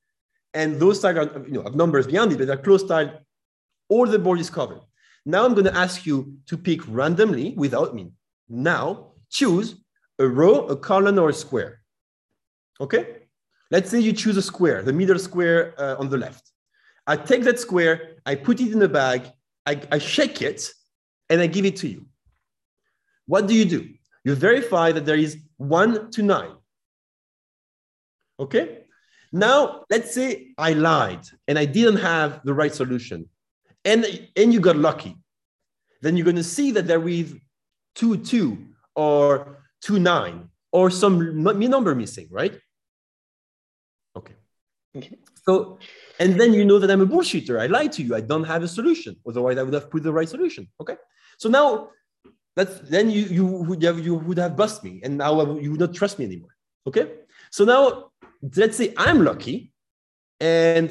and those tiles are, you know, have numbers beyond it, but they're closed tiles. All the board is covered. Now I'm going to ask you to pick randomly without me. Now choose a row, a column, or a square. Okay? Let's say you choose a square, the middle square uh, on the left. I take that square, I put it in a bag, I, I shake it, and I give it to you. What do you do? You verify that there is one to nine. Okay? Now, let's say I lied and I didn't have the right solution, and, and you got lucky. Then you're going to see that there is two, two, or two, nine, or some number missing, right? So, and then you know that I'm a bullshitter. I lied to you. I don't have a solution. Otherwise, I would have put the right solution. Okay. So now that's then you you would have you would have bust me, and now you would not trust me anymore. Okay. So now let's say I'm lucky, and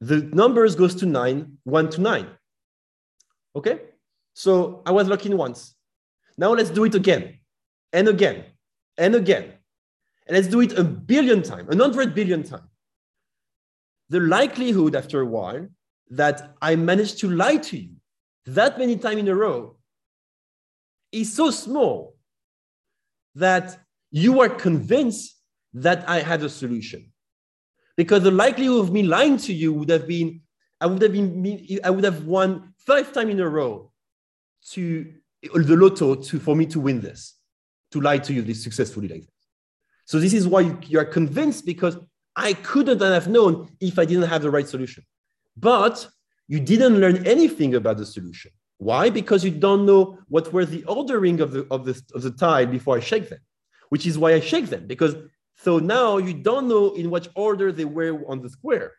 the numbers goes to nine, one to nine. Okay. So I was lucky once. Now let's do it again, and again, and again, and let's do it a billion times, a hundred billion times. The likelihood after a while that I managed to lie to you that many times in a row is so small that you are convinced that I had a solution. Because the likelihood of me lying to you would have been, I would have been, I would have won five times in a row to the lotto to for me to win this, to lie to you this successfully like this. So this is why you, you are convinced because I couldn't have known if I didn't have the right solution. But you didn't learn anything about the solution. Why? Because you don't know what were the ordering of the of the of the tile before I shake them, which is why I shake them. Because so now you don't know in which order they were on the square.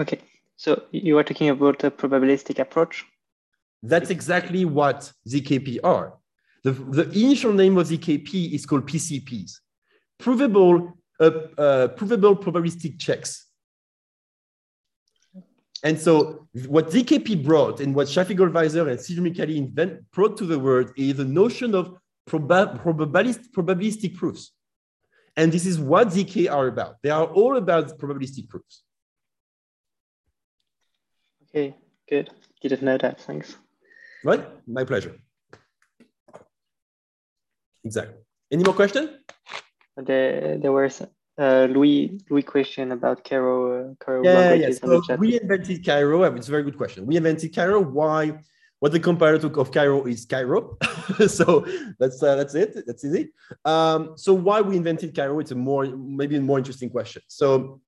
Okay. So you are talking about a probabilistic approach? That's exactly what ZKP are. The, the initial name of ZKP is called PCPs, provable, uh, uh, provable probabilistic checks. And so what ZKP brought and what Shafi Goldwasser and Micali invent, brought to the world is the notion of proba probabilist, probabilistic proofs. And this is what ZK are about. They are all about probabilistic proofs. Okay, good. Didn't know that. Thanks. Right? My pleasure. Exactly. Any more question? There, there was uh, Louis Louis question about Cairo. Uh, Cairo yeah, languages yeah. the So we invented Cairo. It's a very good question. We invented Cairo. Why? What the comparator of Cairo is Cairo. so that's uh, that's it. That's easy. Um, so why we invented Cairo? It's a more maybe a more interesting question. So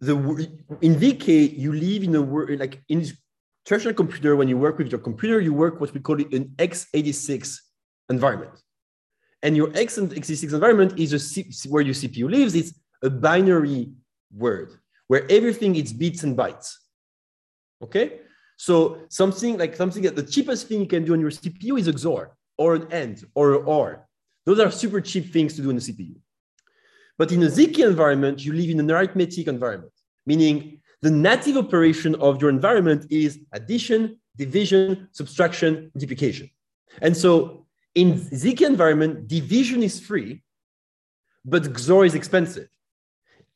the in VK you live in a world like in traditional computer when you work with your computer you work what we call it an x86 environment. And your x86 environment is a where your CPU lives. It's a binary word where everything is bits and bytes. Okay, so something like something that the cheapest thing you can do on your CPU is a XOR or an AND or an OR. Those are super cheap things to do in the CPU. But in a ZK environment, you live in an arithmetic environment, meaning the native operation of your environment is addition, division, subtraction, multiplication. And so in ZK environment, division is free, but XOR is expensive.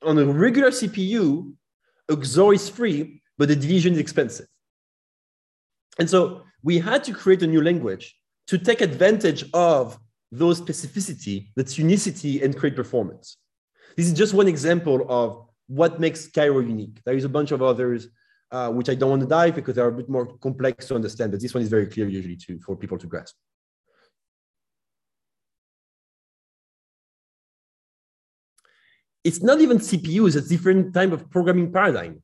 On a regular CPU, a XOR is free, but the division is expensive. And so we had to create a new language to take advantage of those specificity, that's unicity, and create performance. This is just one example of what makes Cairo unique. There is a bunch of others uh, which I don't want to dive because they're a bit more complex to understand, but this one is very clear usually to, for people to grasp. It's not even CPUs, it's different type of programming paradigm.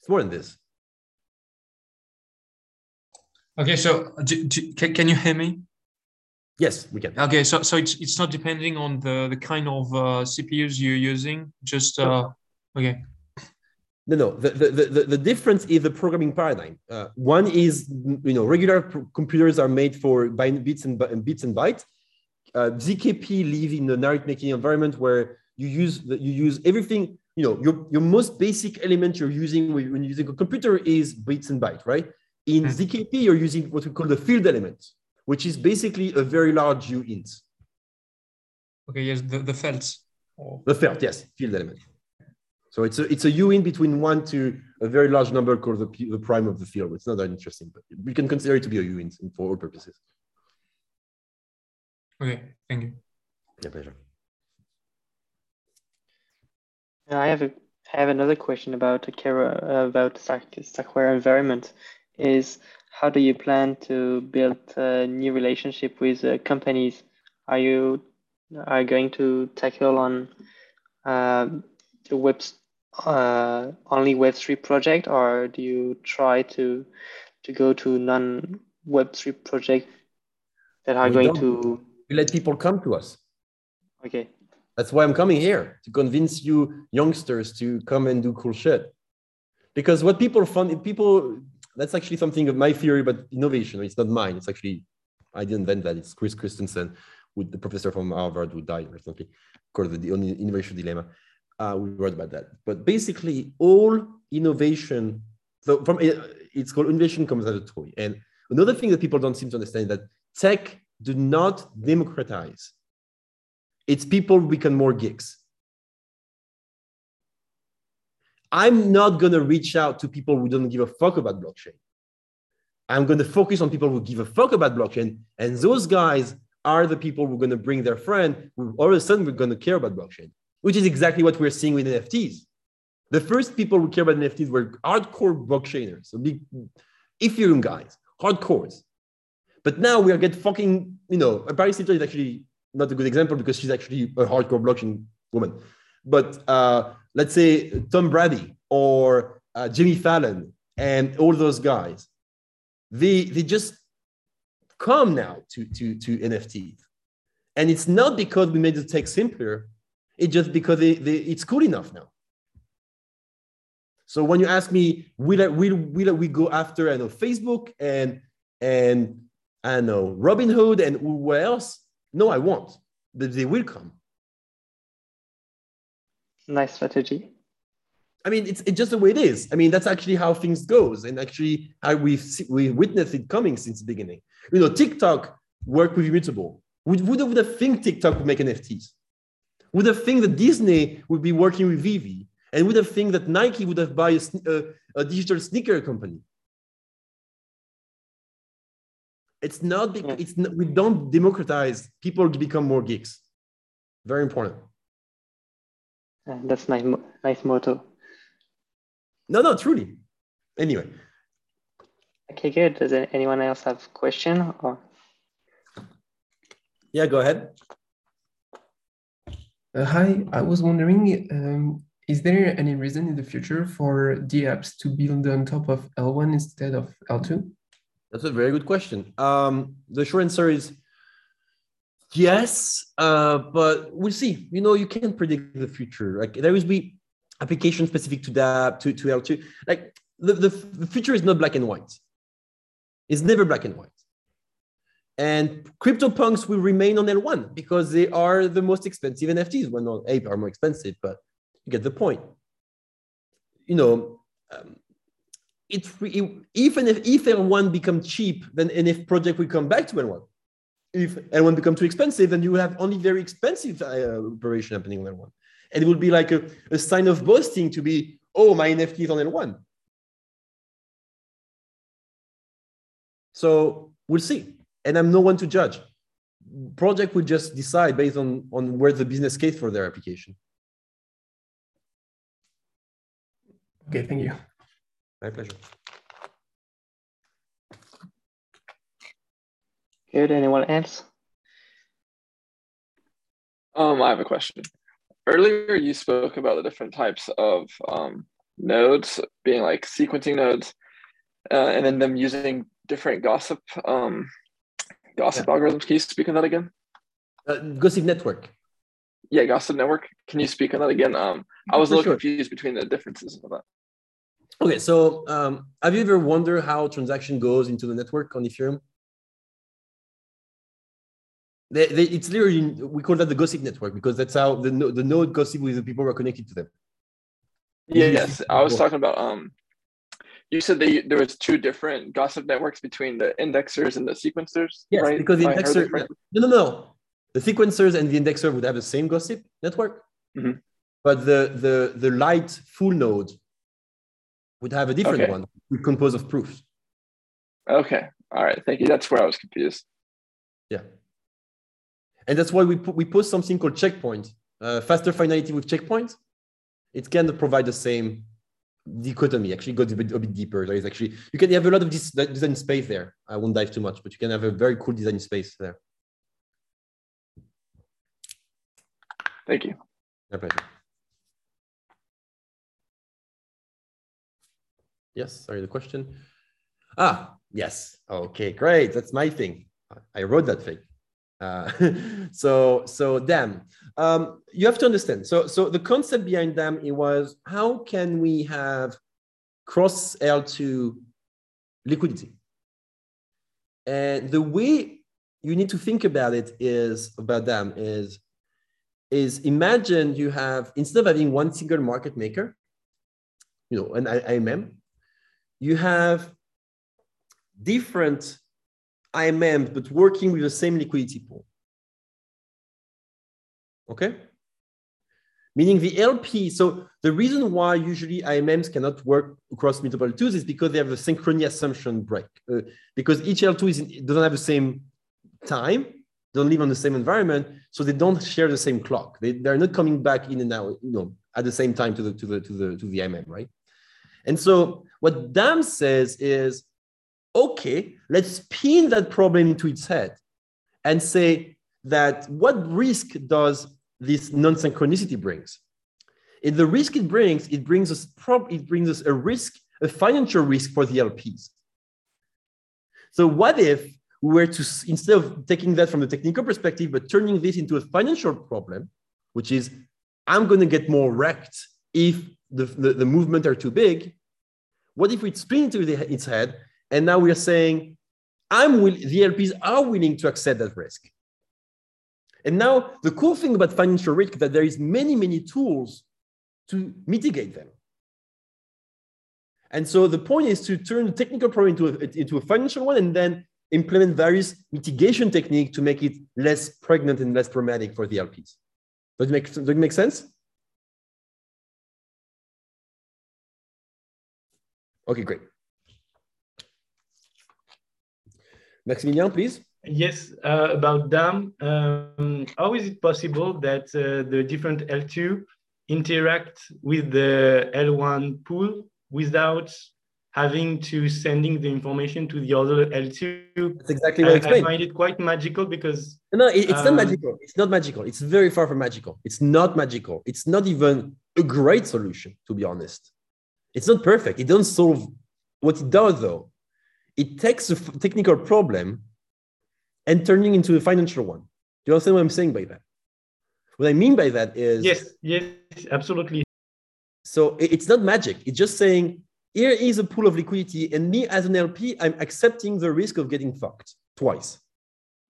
It's more than this. Okay, so do, do, can, can you hear me? Yes, we can. Okay, so so it's it's not depending on the the kind of uh, CPUs you're using. Just uh, okay. No, no. The, the, the, the difference is the programming paradigm. Uh, one is, you know, regular computers are made for bits and, and bits and bytes. Uh, ZKP live in a narrative making environment where you use the, you use everything. You know, your your most basic element you're using when you're using a computer is bits and bytes, right? In Hmm. ZKP, you're using what we call the field element, which is basically a very large uint. Okay, yes, the the felts. Or- The felt, yes, field element. So it's a it's a uint between one to a very large number called the, the prime of the field. It's not that interesting, but we can consider it to be a uint for all purposes. Okay, thank you. My pleasure. I have a I have another question about the Cairo uh, about Stark, Starkware environment. Is how do you plan to build a new relationship with uh, companies? Are you are going to tackle on uh, the web uh, only Web three project, or do you try to to go to non Web three project that are We going don't. to We let people come to us. okay That's why I'm coming here to convince you youngsters to come and do cool shit. Because what people find, people, that's actually something of my theory about innovation. It's not mine. It's actually, I didn't invent that. It's Chris Christensen, with the professor from Harvard who died recently, called the innovation dilemma. Uh, we wrote about that. But basically, all innovation, so from it's called innovation comes as a toy. And another thing that people don't seem to understand is that tech do not democratize. It's people who become more geeks. I'm not going to reach out to people who don't give a fuck about blockchain. I'm going to focus on people who give a fuck about blockchain. And those guys are the people who are going to bring their friend who all of a sudden we're going to care about blockchain, which is exactly what we're seeing with NFTs. The first people who care about NFTs were hardcore blockchainers, so big Ethereum guys, hardcores. But now we are getting fucking, you know, Paris Hilton is actually not a good example because she's actually a hardcore blockchain woman. But uh, let's say Tom Brady or uh, Jimmy Fallon and all those guys, they they just come now to to to NFTs, and it's not because we made the tech simpler. It's just because they, they, it's cool enough now. So when you ask me, will I, will, will we go after I know Facebook and and I know Robinhood and who else? No, I won't. But they will come. Nice strategy. I mean, it's, it's just the way it is. I mean, that's actually how things goes, and actually how we've we witnessed it coming since the beginning. You know, TikTok worked with Immutable. Would would have, would have think TikTok would make NFTs? Would have think that Disney would be working with VeVe, and would have think that Nike would have buy a, a, uh, a digital sneaker company. It's not because it's not, we don't democratize. People become more geeks. Very important. That's nice, nice motto. No, no, truly. Anyway. Okay, good. Does anyone else have a question or? Yeah, go ahead. Uh, hi, I was wondering, um, is there any reason in the future for dApps to build on top of L1 instead of L2? That's a very good question. Um, the short answer is yes, uh, but we'll see. You know, you can't predict the future. Like there will be application specific to that, to, to L2. Like the, the, the future is not black and white. It's never black and white. And CryptoPunks will remain on L1 because they are the most expensive NFTs. Well, not Ape are more expensive, but you get the point. You know, um, it, if and if, if L1 become cheap, then and if project will come back to L1. If L1 become too expensive, then you will have only very expensive uh, operation happening on L1. And it will be like a, a sign of boasting to be, oh, my NFT is on L1. So we'll see. And I'm no one to judge. Project will just decide based on, on where the business case for their application. Okay, thank you. My pleasure. Good. Anyone else? Um, I have a question. Earlier, you spoke about the different types of um, nodes being like sequencing nodes, uh, and then them using different gossip um, gossip yeah. algorithms. Can you speak on that again? Uh, gossip network. Yeah, gossip network. Can you speak on that again? Um, I was For a little sure. confused between the differences of that. Okay, so um, have you ever wondered how transaction goes into the network on Ethereum? They, they, it's literally we call that the gossip network because that's how the the node gossip with the people who are connected to them. Yeah, yes, I was talking about. Um, you said that there was two different gossip networks between the indexers and the sequencers. Yes, right? because the indexer. No, no, no. The sequencers and the indexer would have the same gossip network, mm-hmm. but the the the light full node would have a different okay. one composed of proofs. Okay. All right. Thank you. That's where I was confused. Yeah. And that's why we put, we post something called checkpoint, uh, faster finality with checkpoint. It can provide the same dichotomy. Actually, goes a bit, a bit deeper. There is actually you can have a lot of this design space there. I won't dive too much, but you can have a very cool design space there. Thank you. My pleasure. Yes, sorry, the question. Ah, yes. Okay, great. That's my thing. I wrote that thing. Uh, so so DAM. Um, you have to understand. So so the concept behind DAM it was how can we have cross L2 liquidity? And the way you need to think about it is about DAM is is imagine you have instead of having one single market maker, you know, an AMM, you have different AMMs, but working with the same liquidity pool. Okay? Meaning the LP, so the reason why usually AMMs cannot work across multiple L2s is because they have a synchrony assumption break. Uh, because each L2 is, doesn't have the same time, don't live on the same environment, so they don't share the same clock. They, they're not coming back in and out, you know, at the same time to the to the to the to the AMM, right? And so what DAM says is okay, let's pin that problem into its head and say that what risk does this non-synchronicity brings? In the risk it brings, it brings us prob- it brings us a risk, a financial risk for the LPs. So what if we were to instead of taking that from the technical perspective, but turning this into a financial problem, which is I'm going to get more wrecked if the, the, the movement are too big. What if we spin into the, its head and now we're saying, I'm will, the LPs are willing to accept that risk. And now the cool thing about financial risk that there is many, many tools to mitigate them. And so the point is to turn the technical problem into a, into a financial one and then implement various mitigation technique to make it less pregnant and less traumatic for the LPs. Does it make, does it make sense? Okay, great. Maximilian, please. Yes, uh, about DAM, um, how is it possible that uh, the different L2 interact with the L1 pool without having to sending the information to the other L2? That's exactly what I, I explained. I find it quite magical because... No, it, it's um, not magical. It's not magical. It's very far from magical. It's not magical. It's not even a great solution, to be honest. It's not perfect. It doesn't solve what it does, though it takes a technical problem and turning into a financial one. Do you understand what I'm saying by that? What I mean by that is yes, yes, absolutely. So it's not magic. It's just saying here is a pool of liquidity, and me as an LP, I'm accepting the risk of getting fucked twice.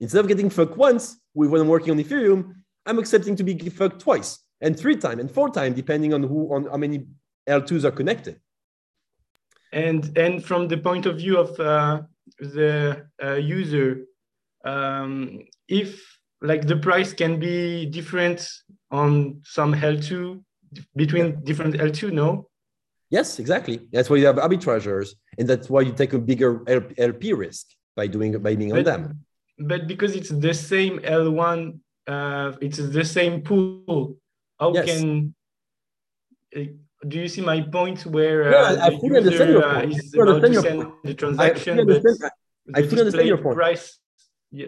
Instead of getting fucked once, with when I'm working on Ethereum, I'm accepting to be fucked twice and three times and four times, depending on who on how many L2s are connected. And and from the point of view of uh, the uh, user um, if like the price can be different on some l2 between different l2 no? Yes exactly. That's why you have arbitrageurs and that's why you take a bigger lp risk by doing by being but, on them. but because it's the same l1 uh, it's the same pool how yes. can do you see my point where uh, I fully understand your uh, is about to send the transaction, I fully understand, I fully understand your point. Price, yeah.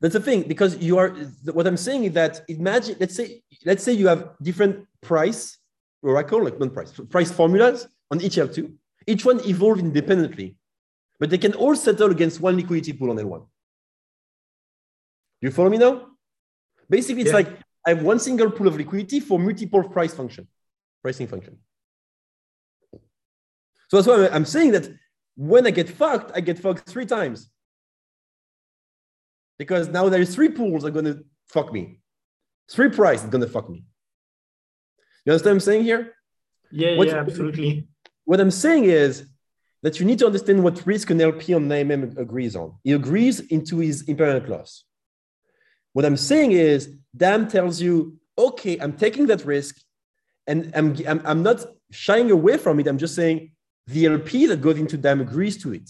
That's the thing because you are. What I'm saying is that imagine, let's say, let's say you have different price oracle, like non price, price formulas on each L2. Each one evolve independently, but they can all settle against one liquidity pool on L1. Do you follow me now? Basically, it's yeah. like I have one single pool of liquidity for multiple price function pricing function. So that's why I'm saying that when I get fucked, I get fucked three times. Because now there's three pools that are going to fuck me. Three price is going to fuck me. You understand what I'm saying here? Yeah, what, yeah, absolutely. What I'm saying is that you need to understand what risk an LP on AMM agrees on. He agrees into his impermanent loss. What I'm saying is, DAM tells you, okay, I'm taking that risk and I'm, I'm, I'm not shying away from it. I'm just saying the LP that goes into DAM agrees to it.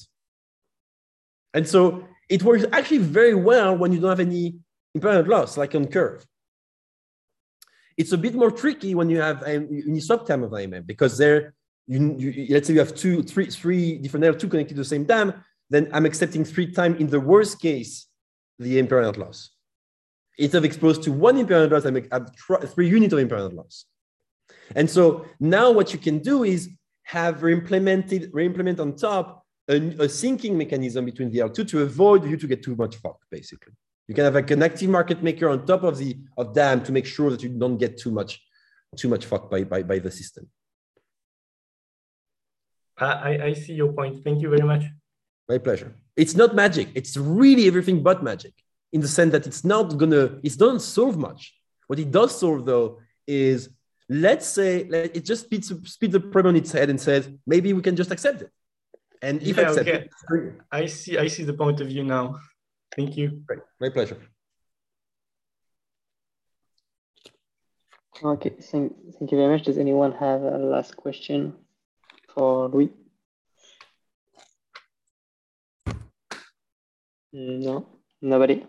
And so it works actually very well when you don't have any impermanent loss, like on Curve. It's a bit more tricky when you have um, swap time of AMM because there, you, you, let's say you have two, three, three different L2 connected to the same DAM, then I'm accepting three times in the worst case the impermanent loss. Instead of exposed to one impermanent loss, I have three units of impermanent loss. And so now what you can do is have re-implemented, re-implement on top a, a syncing mechanism between the L2 to avoid you to get too much fuck, basically. You can have like an active market maker on top of the of DAM to make sure that you don't get too much too much fucked by by, by the system. I, I see your point. Thank you very much. My pleasure. It's not magic. It's really everything but magic in the sense that it's not gonna, it doesn't solve much. What it does solve though is let's say let, it just speeds, speeds the problem on its head and says maybe we can just accept it. And if Yeah, accept okay. it, I see. I see the point of view now. Thank you. great. My pleasure. Okay, thank, thank you very much. Does anyone have a last question for Louis? No, nobody.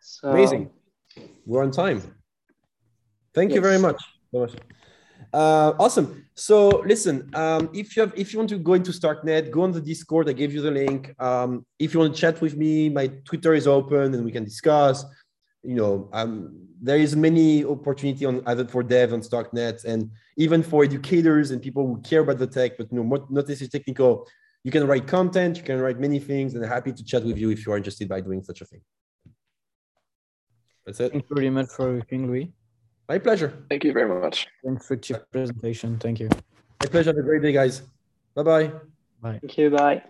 So, Amazing. We're on time. Thank you very much. So much. Uh, awesome. So listen, um, if you have, if you want to go into StarkNet, go on the Discord. I gave you the link. Um, if you want to chat with me, my Twitter is open and we can discuss. You know, um, there is many opportunity on either for dev on StarkNet and even for educators and people who care about the tech, but you know, not necessarily technical. You can write content. You can write many things, and happy to chat with you if you are interested by doing such a thing. That's it. Thank you very much for everything, Louis. My pleasure. Thank you very much. Instructive presentation. Thank you. My pleasure. Have a great day, guys. Bye-bye. bye. Thank you. Bye.